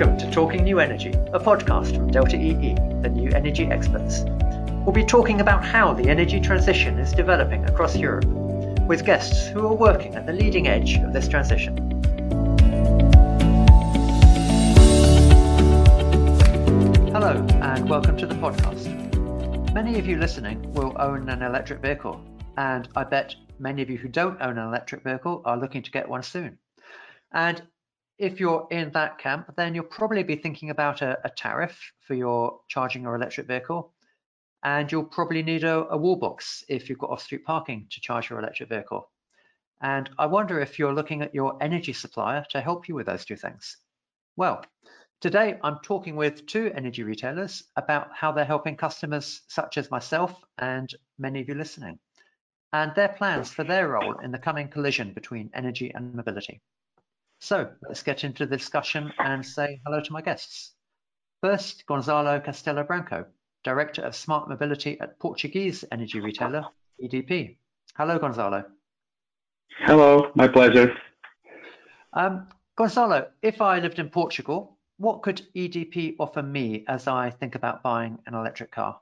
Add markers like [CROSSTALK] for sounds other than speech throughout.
Welcome to Talking New Energy, a podcast from Delta EE, the new energy experts. We'll be talking about how the energy transition is developing across Europe, with guests who are working at the leading edge of this transition. Hello, and welcome to the podcast. Many of you listening will own an electric vehicle, and I bet many of you who don't own an electric vehicle are looking to get one soon. And if you're in that camp, then you'll probably be thinking about a, a tariff for your charging your electric vehicle. And you'll probably need a, a wall box if you've got off-street parking to charge your electric vehicle. And I wonder if you're looking at your energy supplier to help you with those two things. Well, today I'm talking with two energy retailers about how they're helping customers such as myself and many of you listening, and their plans for their role in the coming collision between energy and mobility. So let's get into the discussion and say hello to my guests. First, Gonzalo Castelo Branco, Director of Smart Mobility at Portuguese energy retailer EDP. Hello, Gonzalo. Hello, my pleasure. Um, Gonzalo, if I lived in Portugal, what could EDP offer me as I think about buying an electric car?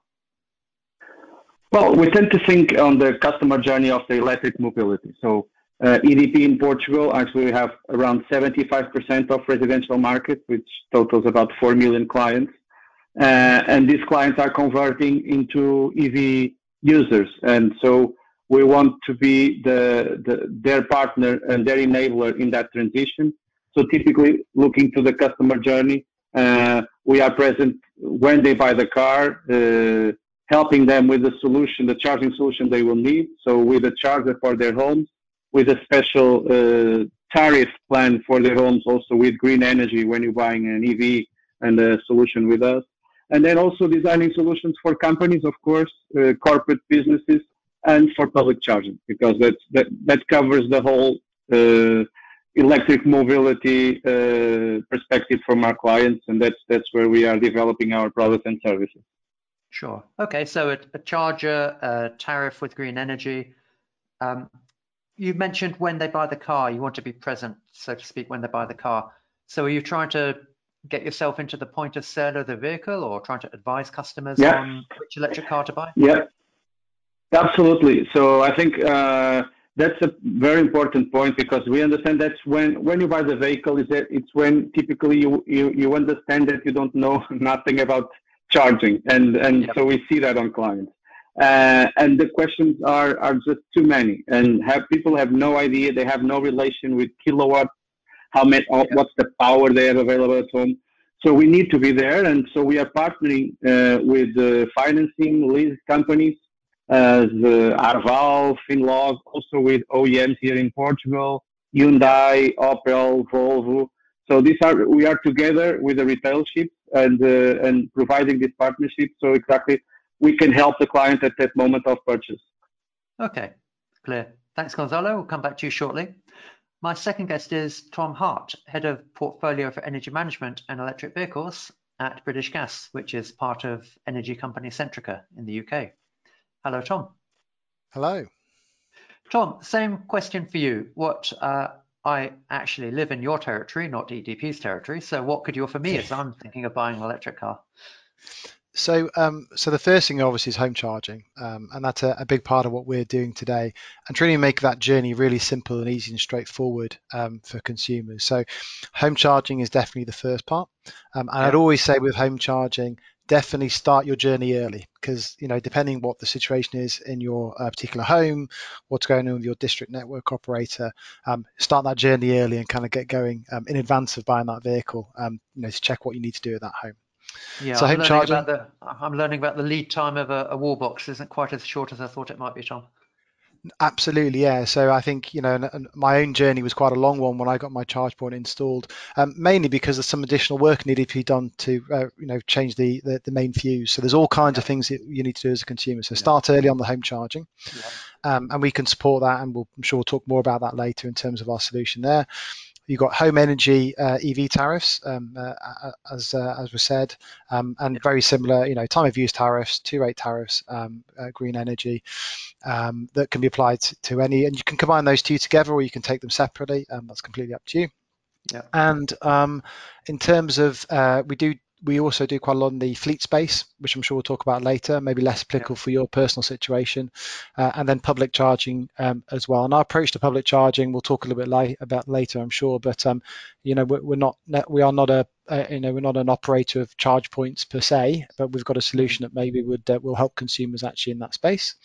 Well, we tend to think on the customer journey of the electric mobility. So EDP in Portugal actually have around 75% of residential market, which totals about 4 million clients. Uh, and these clients are converting into EV users. And so we want to be the, the, their partner and their enabler in that transition. So typically looking to the customer journey, uh, we are present when they buy the car, uh, helping them with the solution, the charging solution they will need. So with a charger for their homes, with a special uh, tariff plan for their homes, also with green energy when you're buying an EV and a solution with us. And then also designing solutions for companies, of course, uh, corporate businesses, and for public charging, because that that, that covers the whole uh, electric mobility uh, perspective from our clients, and that's that's where we are developing our products and services. Sure. Okay. So a, a charger, a tariff with green energy. Um, you mentioned when they buy the car, you want to be present, so to speak, when they buy the car. So are you trying to get yourself into the point of sale of the vehicle or trying to advise customers yeah. on which electric car to buy? Yeah, absolutely. So I think uh, that's a very important point because we understand that's when, when you buy the vehicle, is that it's when typically you, you, you understand that you don't know [LAUGHS] nothing about charging. And, and so we see that on clients. Uh, and the questions are, are just too many. And have people have no idea. They have no relation with kilowatts how many yeah. what's the power they have available at home. So we need to be there. And so we are partnering uh, with uh, financing lease companies as uh, arval finlog also with oems here in portugal hyundai opel volvo. So these are we are together with the retail ships and uh, and providing this partnership. So exactly we can help the client at that moment of purchase. Okay, clear. Thanks, Gonzalo. We'll come back to you shortly. My second guest is Tom Hart, Head of Portfolio for Energy Management and Electric Vehicles at British Gas, which is part of energy company Centrica in the UK. Hello, Tom. Hello. Tom, same question for you. What uh, I actually live in your territory, not EDP's territory. So, what could you offer me as I'm thinking of buying an electric car? So, um, so the first thing obviously is home charging, um, and that's a, a, big part of what we're doing today, and trying to make that journey really simple and easy and straightforward um, for consumers. So, home charging is definitely the first part, um, and yeah. I'd always say with home charging, definitely start your journey early because you know depending what the situation is in your uh, particular home, what's going on with your district network operator, um, start that journey early and kind of get going um, in advance of buying that vehicle. you know to check what you need to do at that home. Yeah, so I'm, learning about the, I'm learning about the lead time of a, a wall box isn't quite as short as I thought it might be, Tom. Absolutely, yeah. So I think you know, and, and my own journey was quite a long one when I got my charge point installed, um, mainly because of some additional work needed to be done to uh, you know change the, the, the main fuse. So there's all kinds yeah. of things that you need to do as a consumer. So yeah. start early on the home charging, yeah. um, and we can support that, and we'll, I'm sure we'll talk more about that later in terms of our solution there. You've got home energy uh, EV tariffs, um, uh, as uh, as was said, um, and very similar, you know, time of use tariffs, two rate tariffs, um, uh, green energy um, that can be applied to, to, any, and you can combine those two together, or you can take them separately. Um, that's completely up to you. Yeah. And um, in terms of, uh, we do we also do quite a lot in the fleet space, which I'm sure we'll talk about later, maybe less applicable yeah. for your personal situation, uh, and then public charging um, as well. And our approach to public charging, we'll talk a little bit late, about later, I'm sure. But um, you know, we're, we're, not we are not a, a, you know we're not an operator of charge points per se, but we've got a solution that maybe would uh, will help consumers actually in that space.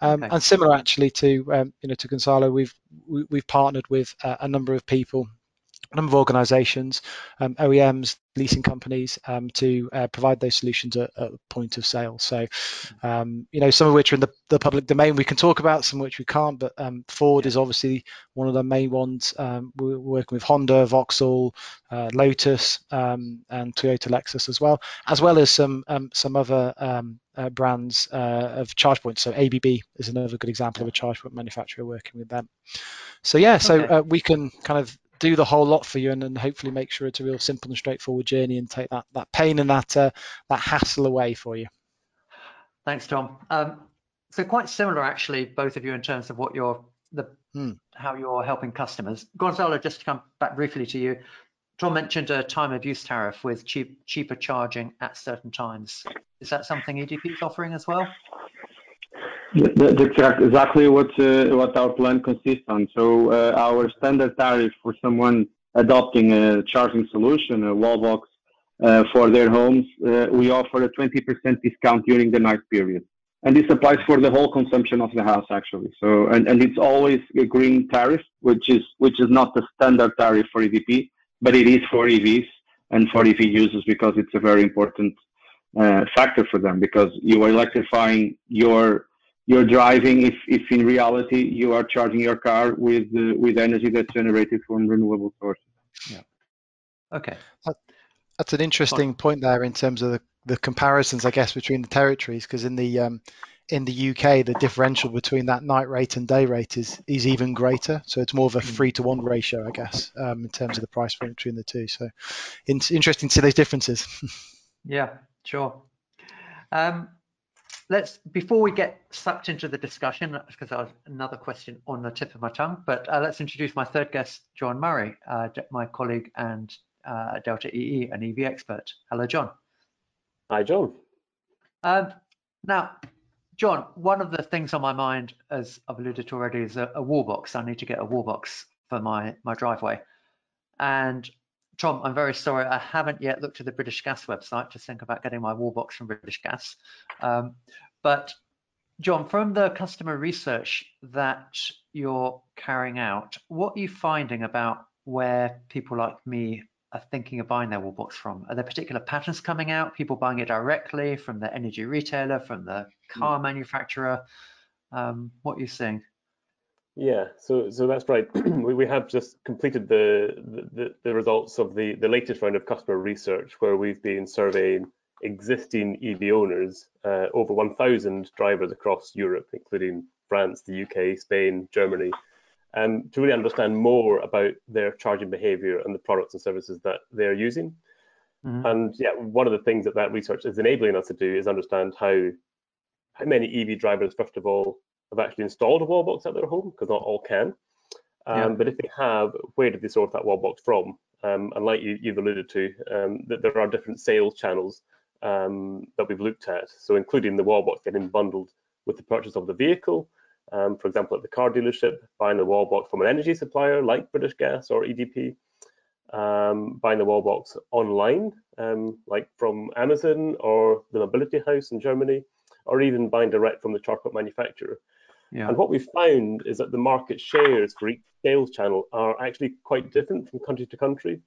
Um, okay. And similar actually to um, you know to Gonzalo, we've we, have we have partnered with uh, a number of people a number of organizations, um, OEMs, leasing companies um, to uh, provide those solutions at, at point of sale. So, um, you know, some of which are in the, the, public domain we can talk about, some of which we can't, but um, Ford yeah. is obviously one of the main ones. Um, we're working with Honda, Vauxhall, uh, Lotus, um, and Toyota Lexus as well, as well as some some other uh, brands uh, of charge points. So ABB is another good example of a charge point manufacturer working with them. So yeah, so okay. uh, we can kind of do the whole lot for you and, then hopefully make sure it's a real simple and straightforward journey and take that that pain and that uh, that hassle away for you. Thanks, Tom. Um, so quite similar, actually, both of you in terms of what you're the hmm. how you're helping customers. Gonzalo, just to come back briefly to you. Tom mentioned a time of use tariff with cheap, cheaper charging at certain times. Is that something EDP is offering as well? That's exactly what uh, what our plan consists on. So uh, our standard tariff for someone adopting a charging solution, a wallbox uh, for their homes, we offer a 20% discount during the night period, and this applies for the whole consumption of the house actually. So and, it's always a green tariff, which is which is not the standard tariff for EDP, but it is for EVs and for EV users because it's a very important factor for them because you are electrifying your you're driving if, if in reality you are charging your car with uh, with energy that's generated from renewable sources. Yeah. Okay. that's an interesting point there in terms of the, the comparisons, I guess, between the territories, because in the um, in the UK, the differential between that night rate and day rate is is even greater. So it's more of a hmm. three to one ratio, I guess, um, in terms of the price point between the two. So it's interesting to see those differences. [LAUGHS] yeah, sure. Um, let's before we get sucked into the discussion, because I was another question on the tip of my tongue, but uh, let's introduce my third guest, John Murray, uh, my colleague and uh, Delta EE, an EV expert. Hello, John. Hi, John. Um, now, John, one of the things on my mind, as I've alluded to already, is a, a wall box. I need to get a wall box for my my driveway, and Tom, I'm very sorry. I haven't yet looked at the British Gas website to think about getting my wall box from British Gas. Um, but John, from the customer research that you're carrying out, what are you finding about where people like me are thinking of buying their wall box from? Are there particular patterns coming out? People buying it directly from the energy retailer, from the car manufacturer? Um, what are you seeing? Yeah, so so that's right. [CLEARS THROAT] we, we have just completed the, the, the results of the, the latest round of customer research where we've been surveying existing EV owners, uh, over 1,000 drivers across Europe, including France, the UK, Spain, Germany, um, to really understand more about their charging behavior and the products and services that they're using. Mm -hmm. And yeah, one of the things that that research is enabling us to do is understand how how many EV drivers, first of all, have actually installed a wall box at their home because not all can. Um, yeah. But if they have, where did they source that wall box from? Um, and like you, have alluded to, um, that there are different sales channels um, that we've looked at. So including the wall box getting bundled with the purchase of the vehicle. Um, for example, at the car dealership, buying the wall box from an energy supplier like British Gas or EDP, um, buying the wall box online, like from Amazon or the Mobility House in Germany, or even buying direct from the point manufacturer. Yeah. And what we found is that the market shares for each sales channel are actually quite different from country to country.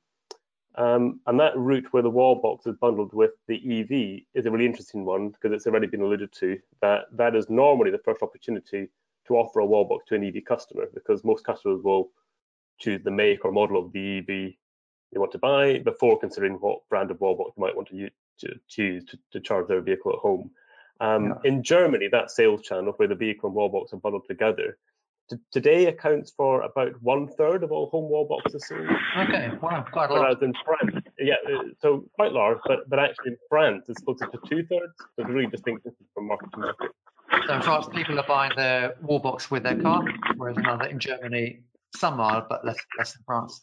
Um, and that route where the wall box is bundled with the EV is a really interesting one because it's already been alluded to that that is normally the first opportunity to offer a wall box to an EV customer because most customers will choose the make or model of the EV they want to buy before considering what brand of wall box they might want to, use, to choose to, to charge their vehicle at home. Um, yeah. In Germany, that sales channel where the vehicle and wall box are bundled together today accounts for about one third of all home wall boxes sold. Okay, wow, quite a lot. Whereas in France, yeah, uh, so quite large, but but actually in France it's closer to two thirds. So it's really distinct from market to market. So in France, people are buying their wall box with their car, whereas in, other, in Germany, some are, but less less in France.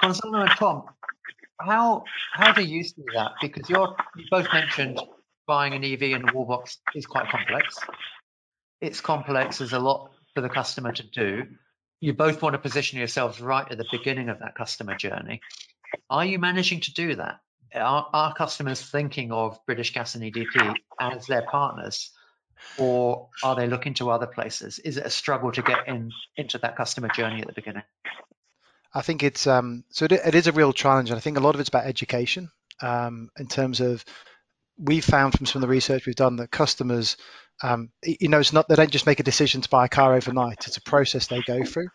Gonzalo and Tom, how how do you see that? Because you're you both mentioned buying an EV in a wall box is quite complex. It's complex. There's a lot for the customer to do. You both want to position yourselves right at the beginning of that customer journey. Are you managing to do that? Are, are customers thinking of British Gas and EDP as their partners, or are they looking to other places? Is it a struggle to get in into that customer journey at the beginning? I think it's um, so it, it is a real challenge, and I think a lot of it's about education um, in terms of we've found from some of the research we've done that customers, um, you know, it's not they don't just make a decision to buy a car overnight. It's a process they go through,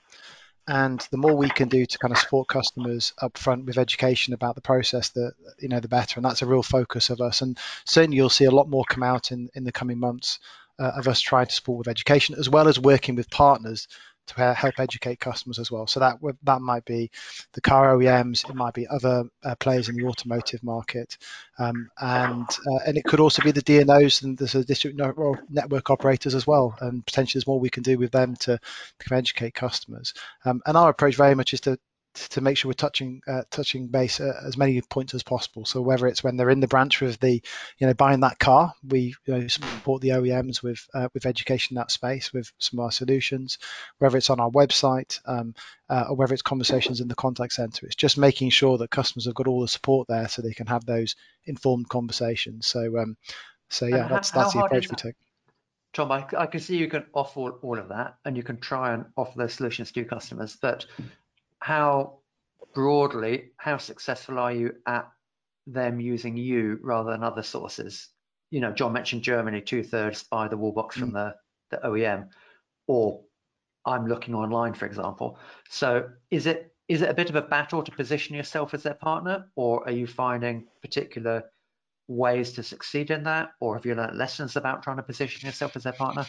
and the more we can do to kind of support customers up front with education about the process, the you know the better. And that's a real focus of us. And certainly you'll see a lot more come out in in the coming months uh, of us trying to support with education as well as working with partners to help educate customers as well. So that that might be the car OEMs, it might be other uh, players in the automotive market, um, and uh, and it could also be the DNOs and the district network operators as well. And potentially there's more we can do with them to, to educate customers. Um, and our approach very much is to to make sure we're touching uh, touching base uh, as many points as possible. So whether it's when they're in the branch with the, you know, buying that car, we you know, support the OEMs with uh, with education in that space with some of our solutions. Whether it's on our website um, uh, or whether it's conversations in the contact center, it's just making sure that customers have got all the support there so they can have those informed conversations. So um, so yeah, that's that's the approach we take. Tom, I, I, can see you can offer all of that and you can try and offer those solutions to your customers, but how broadly, how successful are you at them using you rather than other sources? You know, John mentioned Germany, two thirds buy the wall box mm. from the, the OEM, or I'm looking online, for example. So is it is it a bit of a battle to position yourself as their partner, or are you finding particular ways to succeed in that, or have you learned lessons about trying to position yourself as their partner?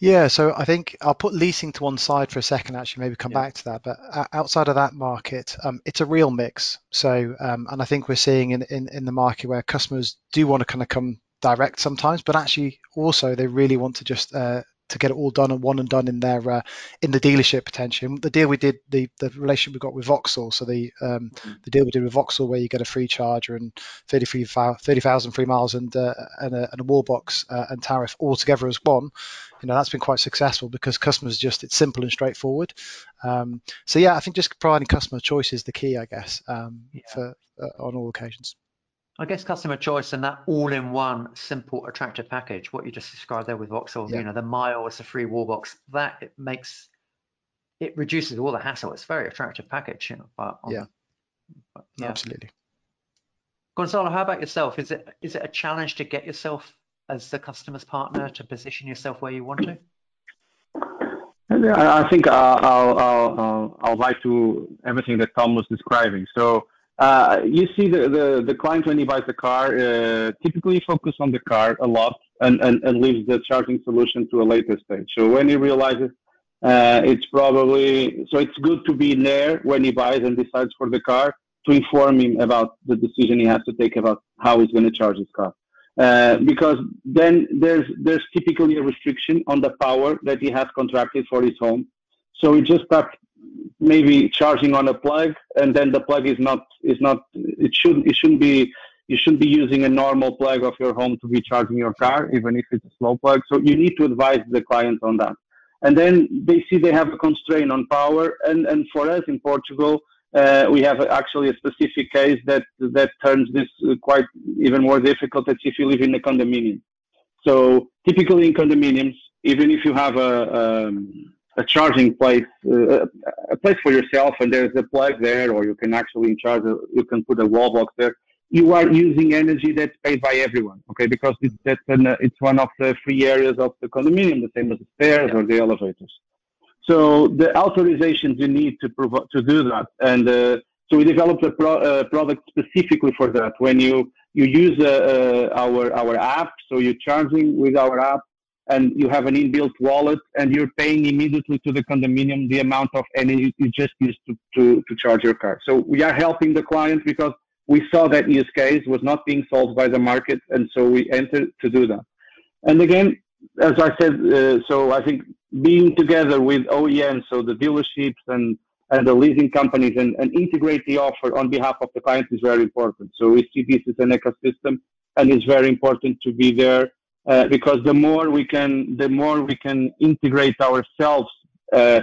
Yeah, so I think I'll put leasing to one side for a second, actually, maybe come yeah. back to that. But outside of that market, um, it's a real mix. So, um, and I think we're seeing in, in, in the market where customers do want to kind of come direct sometimes, but actually also they really want to just uh, to get it all done and one and done in their uh, in the dealership potentially. the deal we did, the the relationship we got with Vauxhall, so the um, mm-hmm. the deal we did with Vauxhall, where you get a free charger and 30,000 free miles and uh, and, a, and a wall box uh, and tariff all together as one. You know that's been quite successful because customers just it's simple and straightforward. Um, so yeah, I think just providing customer choice is the key, I guess, um, yeah. for uh, on all occasions. I guess customer choice and that all-in-one simple, attractive package, what you just described there with Vauxhall, yeah. you know, the miles, the free wall box, that it makes it reduces all the hassle. It's a very attractive package, you know. But on, yeah. But, yeah, absolutely. Gonzalo, how about yourself? Is it is it a challenge to get yourself as the customer's partner to position yourself where you want to? I think uh, I'll, I'll, I'll, I'll like to everything that Tom was describing. So uh, you see the, the, the client when he buys the car uh, typically focus on the car a lot and, and, and leaves the charging solution to a later stage. So when he realizes uh, it's probably so it's good to be there when he buys and decides for the car to inform him about the decision he has to take about how he's going to charge his car. Uh, because then there's there's typically a restriction on the power that he has contracted for his home. So he just starts maybe charging on a plug and then the plug is not is not it shouldn't it shouldn't be you shouldn't be using a normal plug of your home to be charging your car even if it's a slow plug. So you need to advise the client on that. And then they see they have a constraint on power. And and for us in portugal uh, we have actually a specific case that that turns this quite even more difficult as if you live in a condominium. So typically in condominiums even if you have a um, a charging place, uh, a place for yourself, and there's a plug there, or you can actually charge. A, you can put a wall box there. You are using energy that's paid by everyone, okay? Because it's that's an, it's one of the free areas of the condominium, the same as the stairs or the elevators. So the authorizations you need to provide to do that, and uh, so we developed a pro, uh, product specifically for that. When you you use uh, uh, our our app, so you're charging with our app and you have an inbuilt wallet and you're paying immediately to the condominium the amount of energy you just used to, to, to charge your car. So we are helping the client because we saw that use case was not being solved by the market and so we entered to do that. And again, as I said, uh, so I think being together with OEMs, so the dealerships and and the leasing companies and, and integrate the offer on behalf of the client is very important. So we see this as an ecosystem and it's very important to be there uh, because the more we can, the more we can integrate ourselves uh,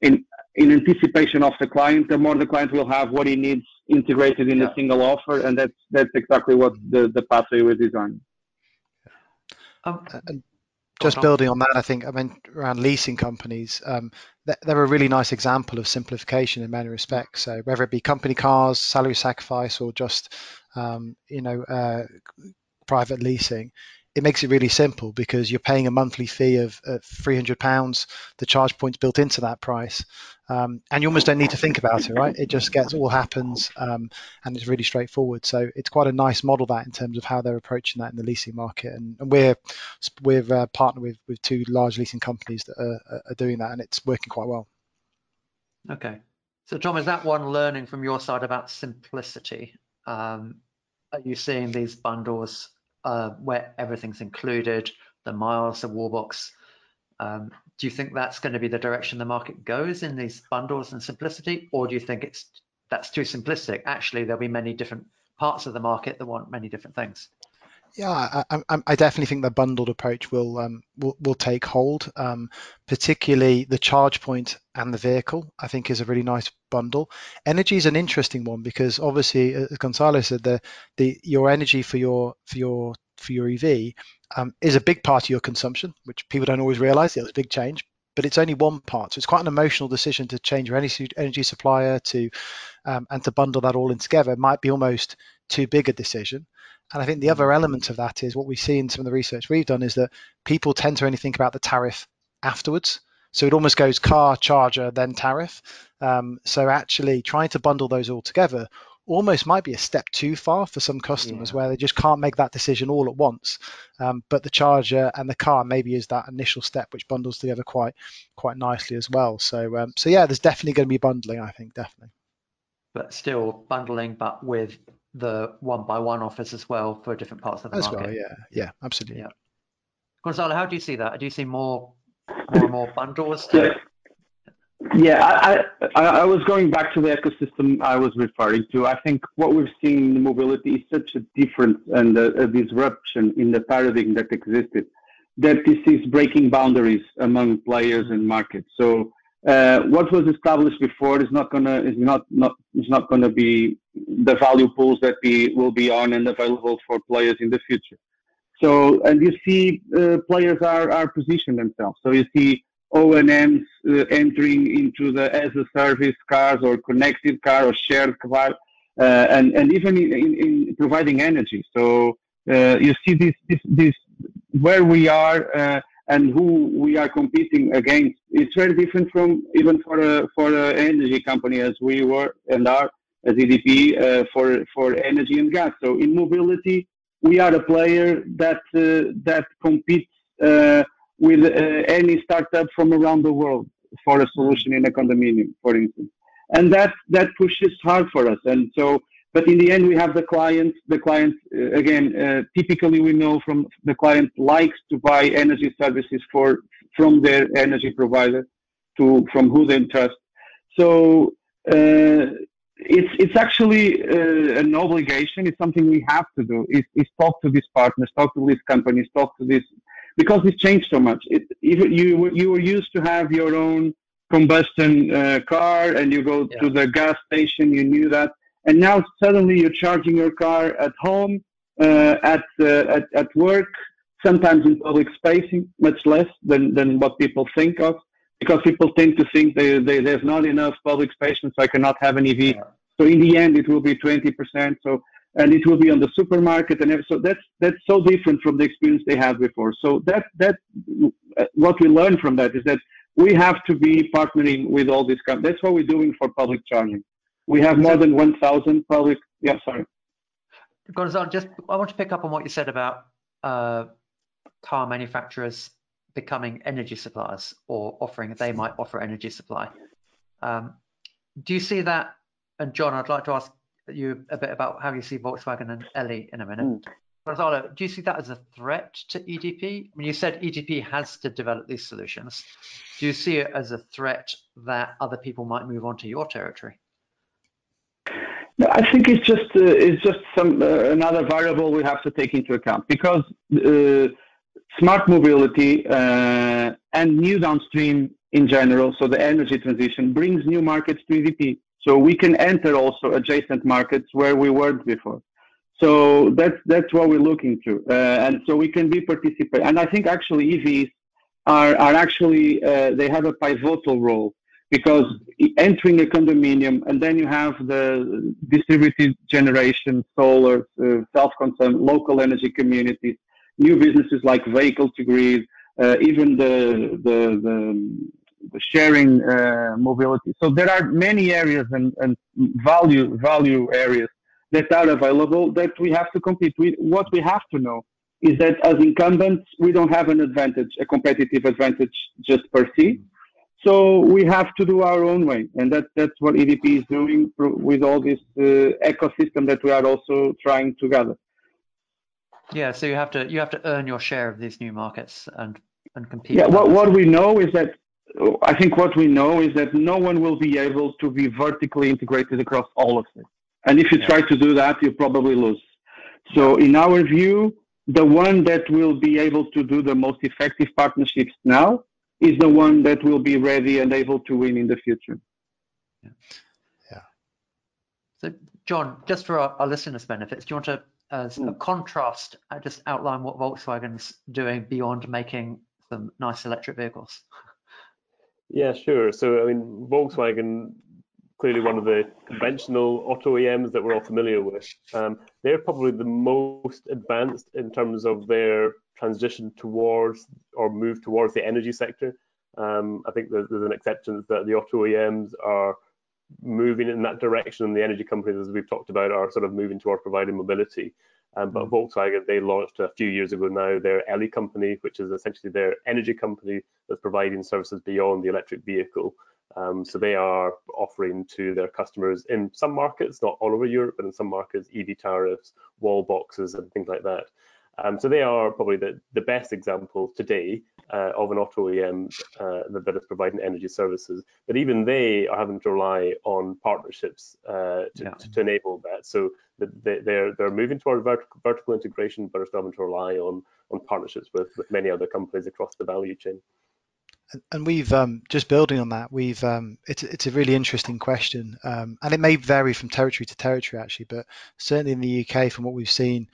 in in anticipation of the client, the more the client will have what he needs integrated in yeah. a single offer, and that's that's exactly what the the pathway we designed. Um, and just building on that, I think I mean around leasing companies, um, they're a really nice example of simplification in many respects. So whether it be company cars, salary sacrifice, or just um, you know uh, private leasing, it makes it really simple because you're paying a monthly fee of, of 300 pounds. The charge points built into that price. Um, and you almost don't need to think about it right? It just gets all happens um, and it's really straightforward. So it's quite a nice model that in terms of how they're approaching that in the leasing market. And, and we're we're uh, partnered with with two large leasing companies that are, are doing that and it's working quite well. Okay. So tom is that one learning from your side about simplicity? Um, are you seeing these bundles uh, where everything's included, the miles, the wallbox. Um, do you think that's going to be the direction the market goes in these bundles and simplicity, or do you think it's that's too simplistic? Actually, there'll be many different parts of the market that want many different things. Yeah, I, I, I, definitely think the bundled approach will um, will, will take hold. Um, particularly the charge point and the vehicle, I think, is a really nice bundle. Energy is an interesting one because obviously, as Gonzalo said, the the your energy for your for your for your EV um, is a big part of your consumption, which people don't always realize. It's a big change, but it's only one part. So it's quite an emotional decision to change your energy energy supplier to um, and to bundle that all in together. It might be almost too big a decision. And I think the other mm. element of that is what we see in some of the research we've done is that people tend to only think about the tariff afterwards. So it almost goes car, charger, then tariff. Um, so actually trying to bundle those all together almost might be a step too far for some customers yeah. where they just can't make that decision all at once. Um, but the charger and the car maybe is that initial step which bundles together quite quite nicely as well. So um, so yeah, there's definitely going to be bundling. I think definitely. But still bundling, but with the one by one offers as well for different parts of the as market. Well, yeah, yeah, absolutely. Yeah. Gonzalo, how do you see that? Do you see more more and more bundles? Yeah. Yeah, I, I, I was going back to the ecosystem I was referring to. I think what we've seen in mobility is such a difference and a, a disruption in the paradigm that existed that this is breaking boundaries among players and markets. So uh, what was established before is not gonna is not not is not gonna be the value pools that we will be on and available for players in the future. So and you see uh, players are are positioned themselves. So you see OEMs uh, entering into the as a service cars or connected car or shared car, uh, and and even in, in, in providing energy. So uh, you see this this this where we are uh, and who we are competing against. It's very different from even for a for an energy company as we were and are EDP uh, for for energy and gas. So in mobility, we are a player that uh, that competes with uh, any startup from around the world for a solution in a condominium, for instance. And that, that pushes hard for us. And so, but in the end, we have the client. The client, uh, again, uh, typically we know from the client likes to buy energy services for from their energy provider to from who they trust. So uh, it's it's actually uh, an obligation. It's something we have to do. Is, is talk to these partners, talk to these companies, talk to this because it's changed so much. It, you you were used to have your own combustion uh, car and you go yeah. to the gas station, you knew that, and now suddenly you're charging your car at home, uh, at, uh, at at work, sometimes in public spacing, much less than than what people think of, because people tend to think they, they, there's not enough public space, so I cannot have an EV. Yeah. So in the end, it will be 20%. So and it will be on the supermarket and so that's that's so different from the experience they had before so that that what we learn from that is that we have to be partnering with all these companies that's what we're doing for public charging we have more than 1000 public yeah sorry Gonzalo, just I want to pick up on what you said about uh, car manufacturers becoming energy suppliers or offering they might offer energy supply. Um, do you see that? And John, I'd like to ask you a bit about how you see Volkswagen and Elli in a minute. Mm. Gonzalo, do you see that as a threat to EDP? When you said EDP has to develop these solutions, do you see it as a threat that other people might move onto your territory? I think it's just uh, it's just some uh, another variable we have to take into account because uh, smart mobility uh, and new downstream in general, so the energy transition brings new markets to EDP. So we can enter also adjacent markets where we weren't before. So that's that's what we're looking to, uh, and so we can be participate. And I think actually EVs are are actually uh, they have a pivotal role because entering a condominium and then you have the distributed generation, solar, uh, self-consumed, local energy communities, new businesses like vehicle to grid, uh, even the the, the, the sharing uh, mobility. So there are many areas and, and value value areas that are available that we have to compete with. What we have to know is that as incumbents, we don't have an advantage, a competitive advantage just per se. So we have to do our own way, and that, that's what EDP is doing with all this uh, ecosystem that we are also trying to gather. Yeah, so you have to you have to earn your share of these new markets and and compete. Yeah, what what we know is that I think what we know is that no one will be able to be vertically integrated across all of it. And if you yeah. try to do that, you probably lose. So in our view, the one that will be able to do the most effective partnerships now is the one that will be ready and able to win in the future. Yeah. yeah. So, John, just for our, our listeners' benefits, do you want to, as mm. a contrast, uh, just outline what Volkswagen's doing beyond making some nice electric vehicles? [LAUGHS] Yeah, sure. So, I mean, Volkswagen clearly one of the conventional auto OEMs that we're all familiar with. Um, they're probably the most advanced in terms of their transition towards or move towards the energy sector. Um, I think there's, there's, an acceptance that the auto OEMs are moving in that direction, and the energy companies, as we've talked about, are sort of moving towards providing mobility. Um, but mm. Volkswagen, they launched a few years ago now their Elli company, which is essentially their energy company that's providing services beyond the electric vehicle. Um, so they are offering to their customers in some markets, not all over Europe, but in some markets, EV tariffs, wall boxes, and things like that. Um, so they are probably the, the best example today uh, of an auto OEM uh, that, that is providing energy services. But even they are having to rely on partnerships uh, to, yeah. to, to, enable that. So they, they're they're moving toward vertical, vertical integration, but are still having to rely on on partnerships with, with many other companies across the value chain and we've um, just building on that. We've um, it's it's a really interesting question, um, and it may vary from territory to territory actually, but certainly in the UK, from what we've seen,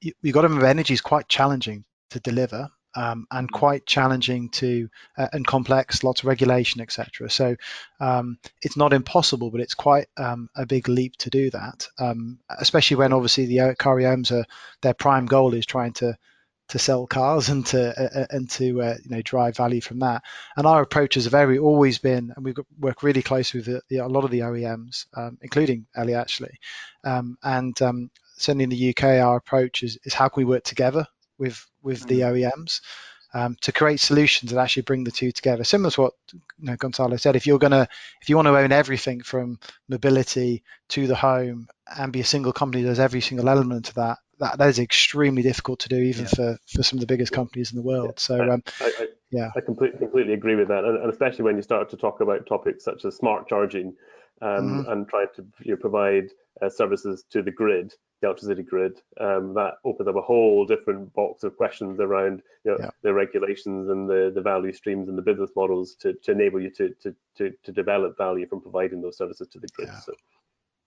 you, have got to remember energy is quite challenging to deliver. Um, and mm. quite challenging to uh, and complex, lots of regulation, etc. So um, it's not impossible, but it's quite um, a big leap to do that, especially when obviously the car OEMs are their prime goal is trying to to sell cars and to uh, uh, and to uh, you know drive value from that. And our approach has very always been, and we work really closely with the, the, a lot of the OEMs, um, including Elli actually. Um, and um, certainly in the UK, our approach is, is how can we work together with with mm-hmm. the OEMs. Um, to create solutions that actually bring the two together. Similar to what you know, Gonzalo said, if you're gonna, if you want to own everything from mobility to the home and be a single company that does every single element of that, that, that is extremely difficult to do, even yeah. for, for some of the biggest companies in the world. Yeah. So, um, I, I, yeah, I completely completely agree with that, and, and, especially when you start to talk about topics such as smart charging um, mm-hmm. and trying to you know, provide uh, services to the grid, the electricity grid. Um, that opens up a whole different box of questions around you know, yeah. the regulations and the, the value streams and the business models to, to enable you to, to, to, to develop value from providing those services to the grid. Yeah. So.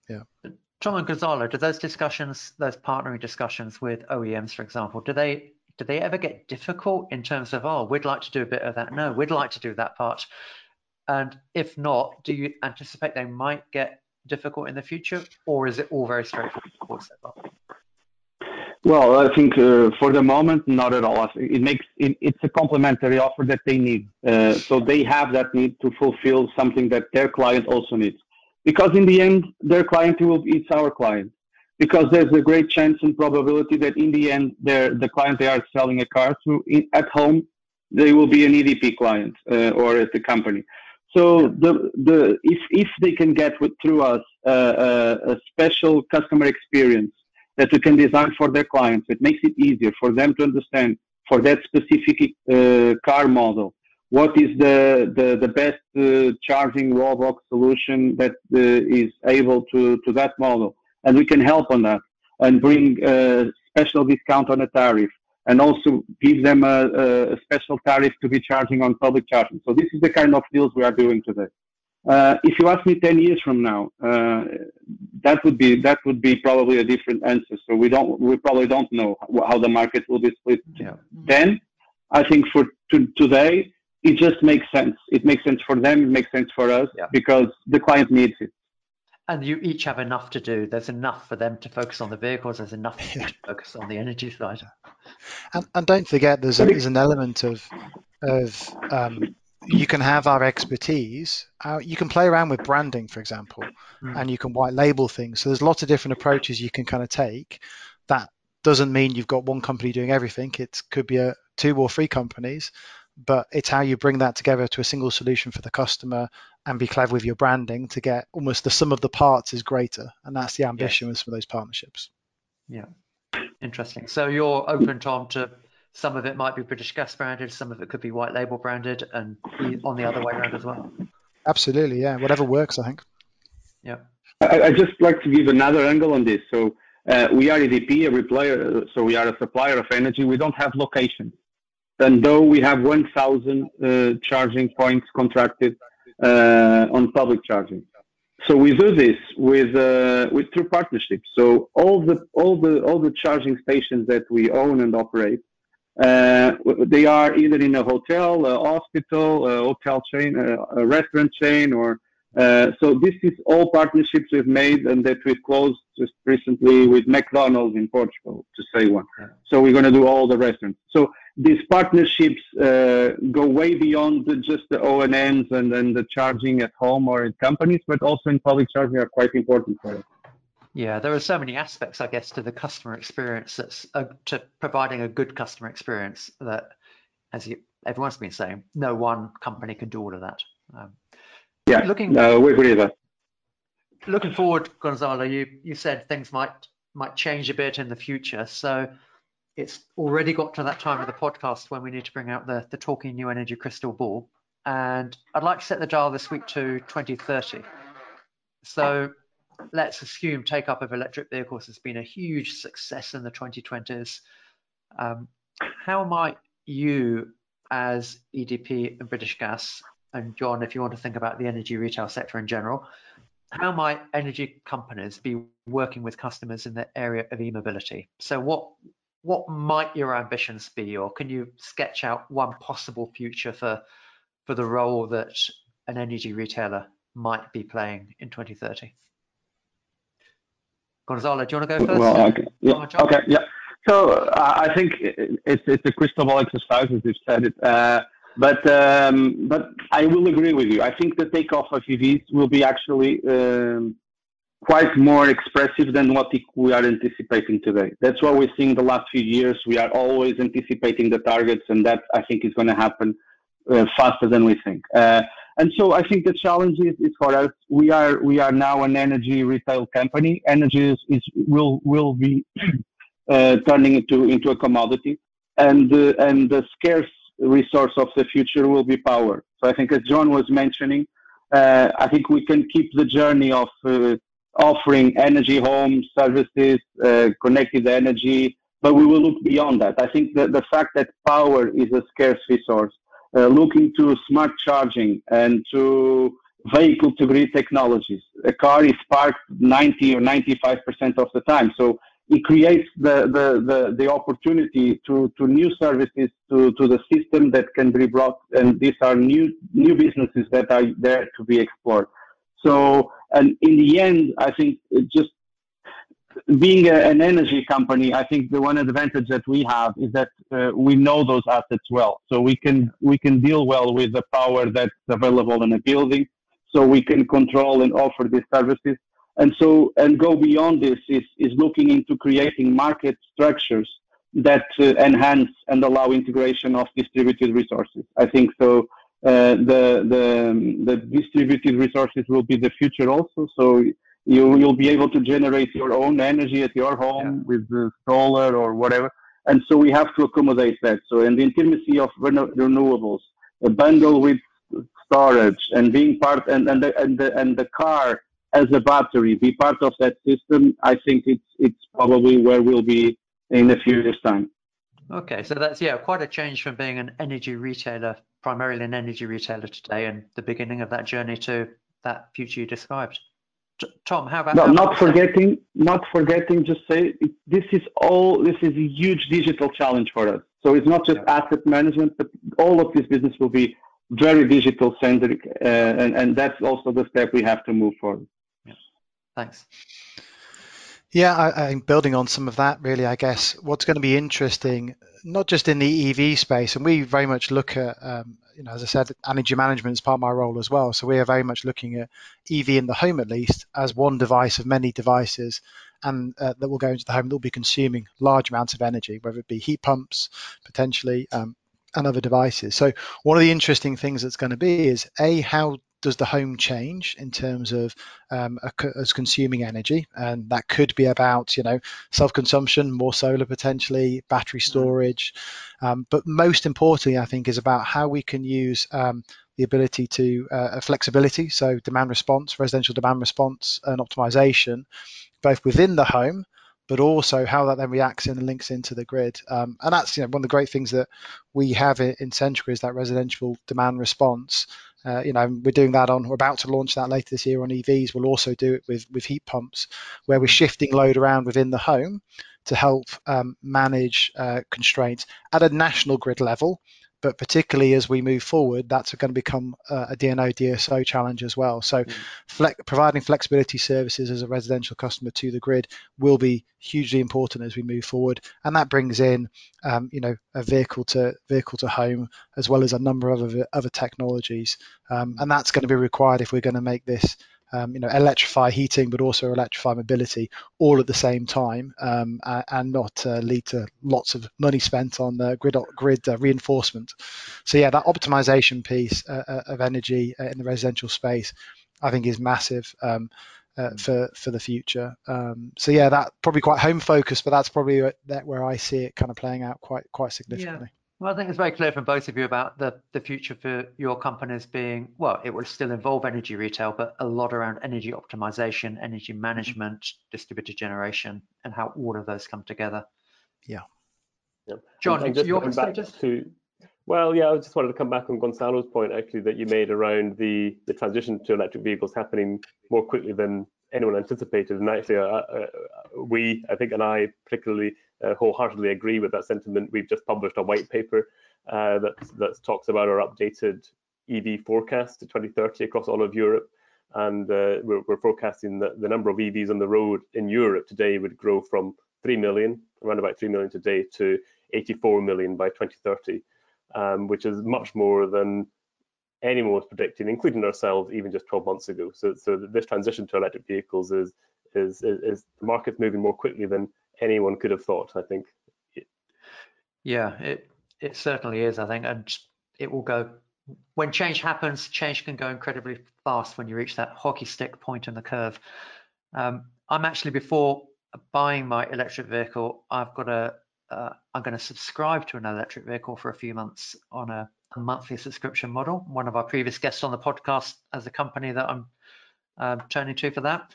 yeah. Tom and Gonzalo, do those discussions, those partnering discussions with OEMs, for example, do they do they ever get difficult in terms of oh, we'd like to do a bit of that? No, we'd like to do that part. And if not, do you anticipate they might get difficult in the future, or is it all very straightforward Well, I think uh, for the moment, not at all. It makes it, it's a complementary offer that they need. Uh, so they have that need to fulfill something that their client also needs because in the end, their client will it's our client. Because there's a great chance and probability that in the end, the client they are selling a car to in, at home, they will be an EDP client uh, or at the company. So the the if if they can get with, through us uh, uh, a special customer experience that we can design for their clients. It makes it easier for them to understand for that specific uh, car model what is the the, the best uh, charging wallbox solution that uh, is able to to that model, and we can help on that and bring a special discount on a tariff and also give them a, a, special tariff to be charging on public charging. So this is the kind of deals we are doing today. Uh, if you ask me 10 years from now, uh, that would be that would be probably a different answer. So we don't we probably don't know how the market will be split. Yeah. Then, I think for to, today it just makes sense. It makes sense for them. It makes sense for us yeah. because the client needs it. And you each have enough to do. There's enough for them to focus on the vehicles. There's enough [LAUGHS] to focus on the energy side. And, and don't forget, there's, a, there's an element of of um, you can have our expertise. Uh, you can play around with branding, for example, mm. and you can white label things. So there's lots of different approaches you can kind of take. That doesn't mean you've got one company doing everything. It could be a two or three companies, but it's how you bring that together to a single solution for the customer and be clever with your branding to get almost the sum of the parts is greater, and that's the ambition yes. with some of those partnerships. Yeah, interesting. So you're open, Tom, to some of it might be British Gas branded, some of it could be white label branded, and on the other way around as well. Absolutely, yeah. Whatever works, I think. Yeah. I, I just like to give another angle on this. So uh, we are EDP, a replayer, so we are a supplier of energy. We don't have location. And though we have 1,000 uh, charging points contracted uh, on public charging. So we do this with uh, with through partnerships. So all the all the all the charging stations that we own and operate uh, they are either in a hotel, a hospital, a hotel chain, a, a restaurant chain, or uh, so this is all partnerships we've made and that we've closed just recently with McDonald's in Portugal, to say one. So we're going to do all the restaurants. So these partnerships uh, go way beyond the, just the OEMs and then the charging at home or in companies, but also in public charging are quite important for us. Yeah, there are so many aspects, I guess, to the customer experience that's uh, to providing a good customer experience that, as you, everyone's been saying, no one company can do all of that. Um, yeah, looking. No, we agree with that. Looking forward, Gonzalo, you you said things might might change a bit in the future. So it's already got to that time of the podcast when we need to bring out the the talking new energy crystal ball, and I'd like to set the dial this week to 2030. So let's assume take up of electric vehicles has been a huge success in the 2020s. Um, how might you, as EDP and British Gas, and John, if you want to think about the energy retail sector in general, how might energy companies be working with customers in the area of e-mobility? So what what might your ambitions be, or can you sketch out one possible future for for the role that an energy retailer might be playing in 2030? Gonzalo, do you want to go first? Well, okay. Yeah. Okay. Yeah. So uh, I think it's it's a crystal ball exercise, as you've said it. Uh, but um, but I will agree with you. I think the takeoff of EVs will be actually um, quite more expressive than what we are anticipating today. That's what we're seeing the last few years. We are always anticipating the targets, and that I think is going to happen uh, faster than we think. Uh, and so I think the challenge is, is for us. We are we are now an energy retail company. Energy is, is will will be [CLEARS THROAT] uh, turning into into a commodity, and uh, and the scarce resource of the future will be power. So I think as John was mentioning, uh, I think we can keep the journey of uh, offering energy home services, uh, connected energy, but we will look beyond that. I think that the fact that power is a scarce resource uh, looking to smart charging and to vehicle to grid technologies. A car is parked 90 or 95% of the time. So it creates the, the, the, the opportunity to, to new services to, to the system that can be brought. And these are new, new businesses that are there to be explored. So, and in the end, I think just being a, an energy company, I think the one advantage that we have is that uh, we know those assets well. So we can we can deal well with the power that's available in a building. So we can control and offer these services. And so and go beyond this is is looking into creating market structures that uh, enhance and allow integration of distributed resources. I think so. Uh, the the the distributed resources will be the future also. So You you'll be able to generate your own energy at your home yeah. with the solar or whatever. And so we have to accommodate that. So in the intimacy of renewables, a bundle with storage and being part and, and the and the and the car as a battery be part of that system, I think it's it's probably where we'll be in a few years' time. Okay, so that's yeah, quite a change from being an energy retailer, primarily an energy retailer today, and the beginning of that journey to that future you described. Tom, how about? No, how not about forgetting, that? not forgetting. Just say this is all. This is a huge digital challenge for us. So it's not just yeah. asset management, but all of this business will be very digital centric, uh, and and that's also the step we have to move forward. Yeah. Thanks. Yeah, I, I, building on some of that, really, I guess what's going to be interesting, not just in the EV space, and we very much look at, um, you know, as I said, energy management is part of my role as well. So we are very much looking at EV in the home, at least, as one device of many devices, and uh, that will go into the home that will be consuming large amounts of energy, whether it be heat pumps, potentially, um, and other devices. So one of the interesting things that's going to be is a how does the home change in terms of um, as consuming energy and that could be about you know self-consumption more solar potentially battery mm-hmm. storage um, but most importantly i think is about how we can use um, the ability to uh, flexibility so demand response residential demand response and optimization both within the home but also how that then reacts and links into the grid. Um, and that's you know one of the great things that we have in, in Centrica is that residential demand response. Uh, you know, we're doing that on. We're about to launch that later this year on EVs. We'll also do it with with heat pumps, where we're shifting load around within the home to help um, manage uh, constraints at a national grid level but particularly as we move forward, that's going to become a DNO DSO challenge as well. So, mm. providing flexibility services as a residential customer to the grid will be hugely important as we move forward, and that brings in, um, you know, a vehicle to vehicle to home as well as a number of other, other technologies, um, and that's going to be required if we're going to make this um, you know, electrify heating, but also electrify mobility all at the same time, um, and not uh, lead to lots of money spent on grid grid uh, reinforcement. So yeah, that optimization piece uh, uh, of energy uh, in the residential space, I think, is massive. Um, for for the future, um, so yeah, that probably quite home focused, but that's probably that where I see it kind of playing out quite quite significantly. Yeah. Well, I think it's very clear from both of you about the, the future for your companies being, well, it will still involve energy retail, but a lot around energy optimization, energy mm-hmm. management, mm-hmm. distributed generation, and how all of those come together. Yeah. Yep. John, and, and your status? To, well, yeah, I just wanted to come back on Gonzalo's point actually that you made around the, the transition to electric vehicles happening more quickly than anyone anticipated. And actually, uh, uh, we, I think, and I particularly wholeheartedly agree with that sentiment. We've just published a white paper uh, that that talks about our updated EV forecast to 2030 across all of Europe, and uh, we're, we're, forecasting that the number of EVs on the road in Europe today would grow from 3 million, around about 3 million today, to 84 million by 2030, um, which is much more than anyone was predicting, including ourselves, even just 12 months ago. So, so this transition to electric vehicles is is, is, is the market's moving more quickly than anyone could have thought. I think. Yeah, it it certainly is. I think, and it will go when change happens. Change can go incredibly fast when you reach that hockey stick point in the curve. Um, I'm actually before buying my electric vehicle, I've got a uh, I'm going to subscribe to an electric vehicle for a few months on a, a, monthly subscription model. One of our previous guests on the podcast as a company that I'm uh, turning to for that,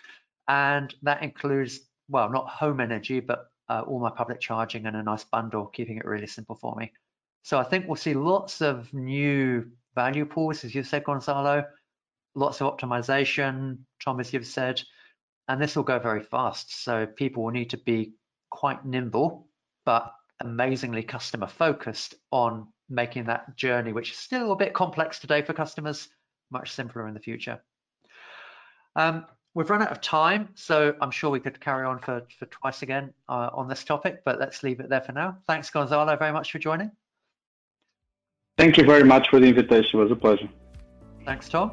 and that includes well, not home energy, but uh, all my public charging and a nice bundle, keeping it really simple for me. So I think we'll see lots of new value pools, as you said, Gonzalo, lots of optimization, Tom, as you've said, and this will go very fast. So people will need to be quite nimble, but amazingly customer focused on making that journey, which is still a bit complex today for customers, much simpler in the future. Um, We've run out of time, so I'm sure we could carry on for, for twice again uh, on this topic, but let's leave it there for now. Thanks, Gonzalo, very much for joining. Thank you very much for the invitation. It was a pleasure. Thanks, Tom.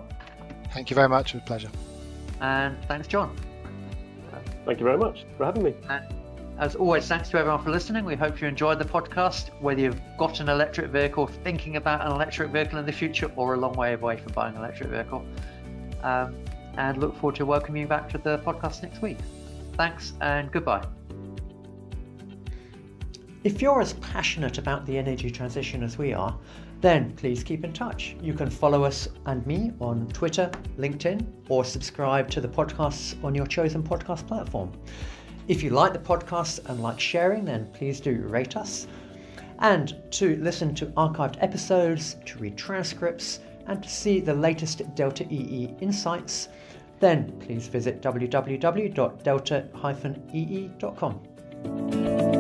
Thank you very much. It was a pleasure. And thanks, John. Thank you very much for having me. And as always, thanks to everyone for listening. We hope you enjoyed the podcast, whether you've got an electric vehicle, thinking about an electric vehicle in the future, or a long way away from buying an electric vehicle. Um, and look forward to welcoming you back to the podcast next week. Thanks and goodbye. If you're as passionate about the energy transition as we are, then please keep in touch. You can follow us and me on Twitter, LinkedIn, or subscribe to the podcasts on your chosen podcast platform. If you like the podcast and like sharing, then please do rate us. And to listen to archived episodes, to read transcripts, and to see the latest Delta EE insights, then please visit www.delta-ee.com.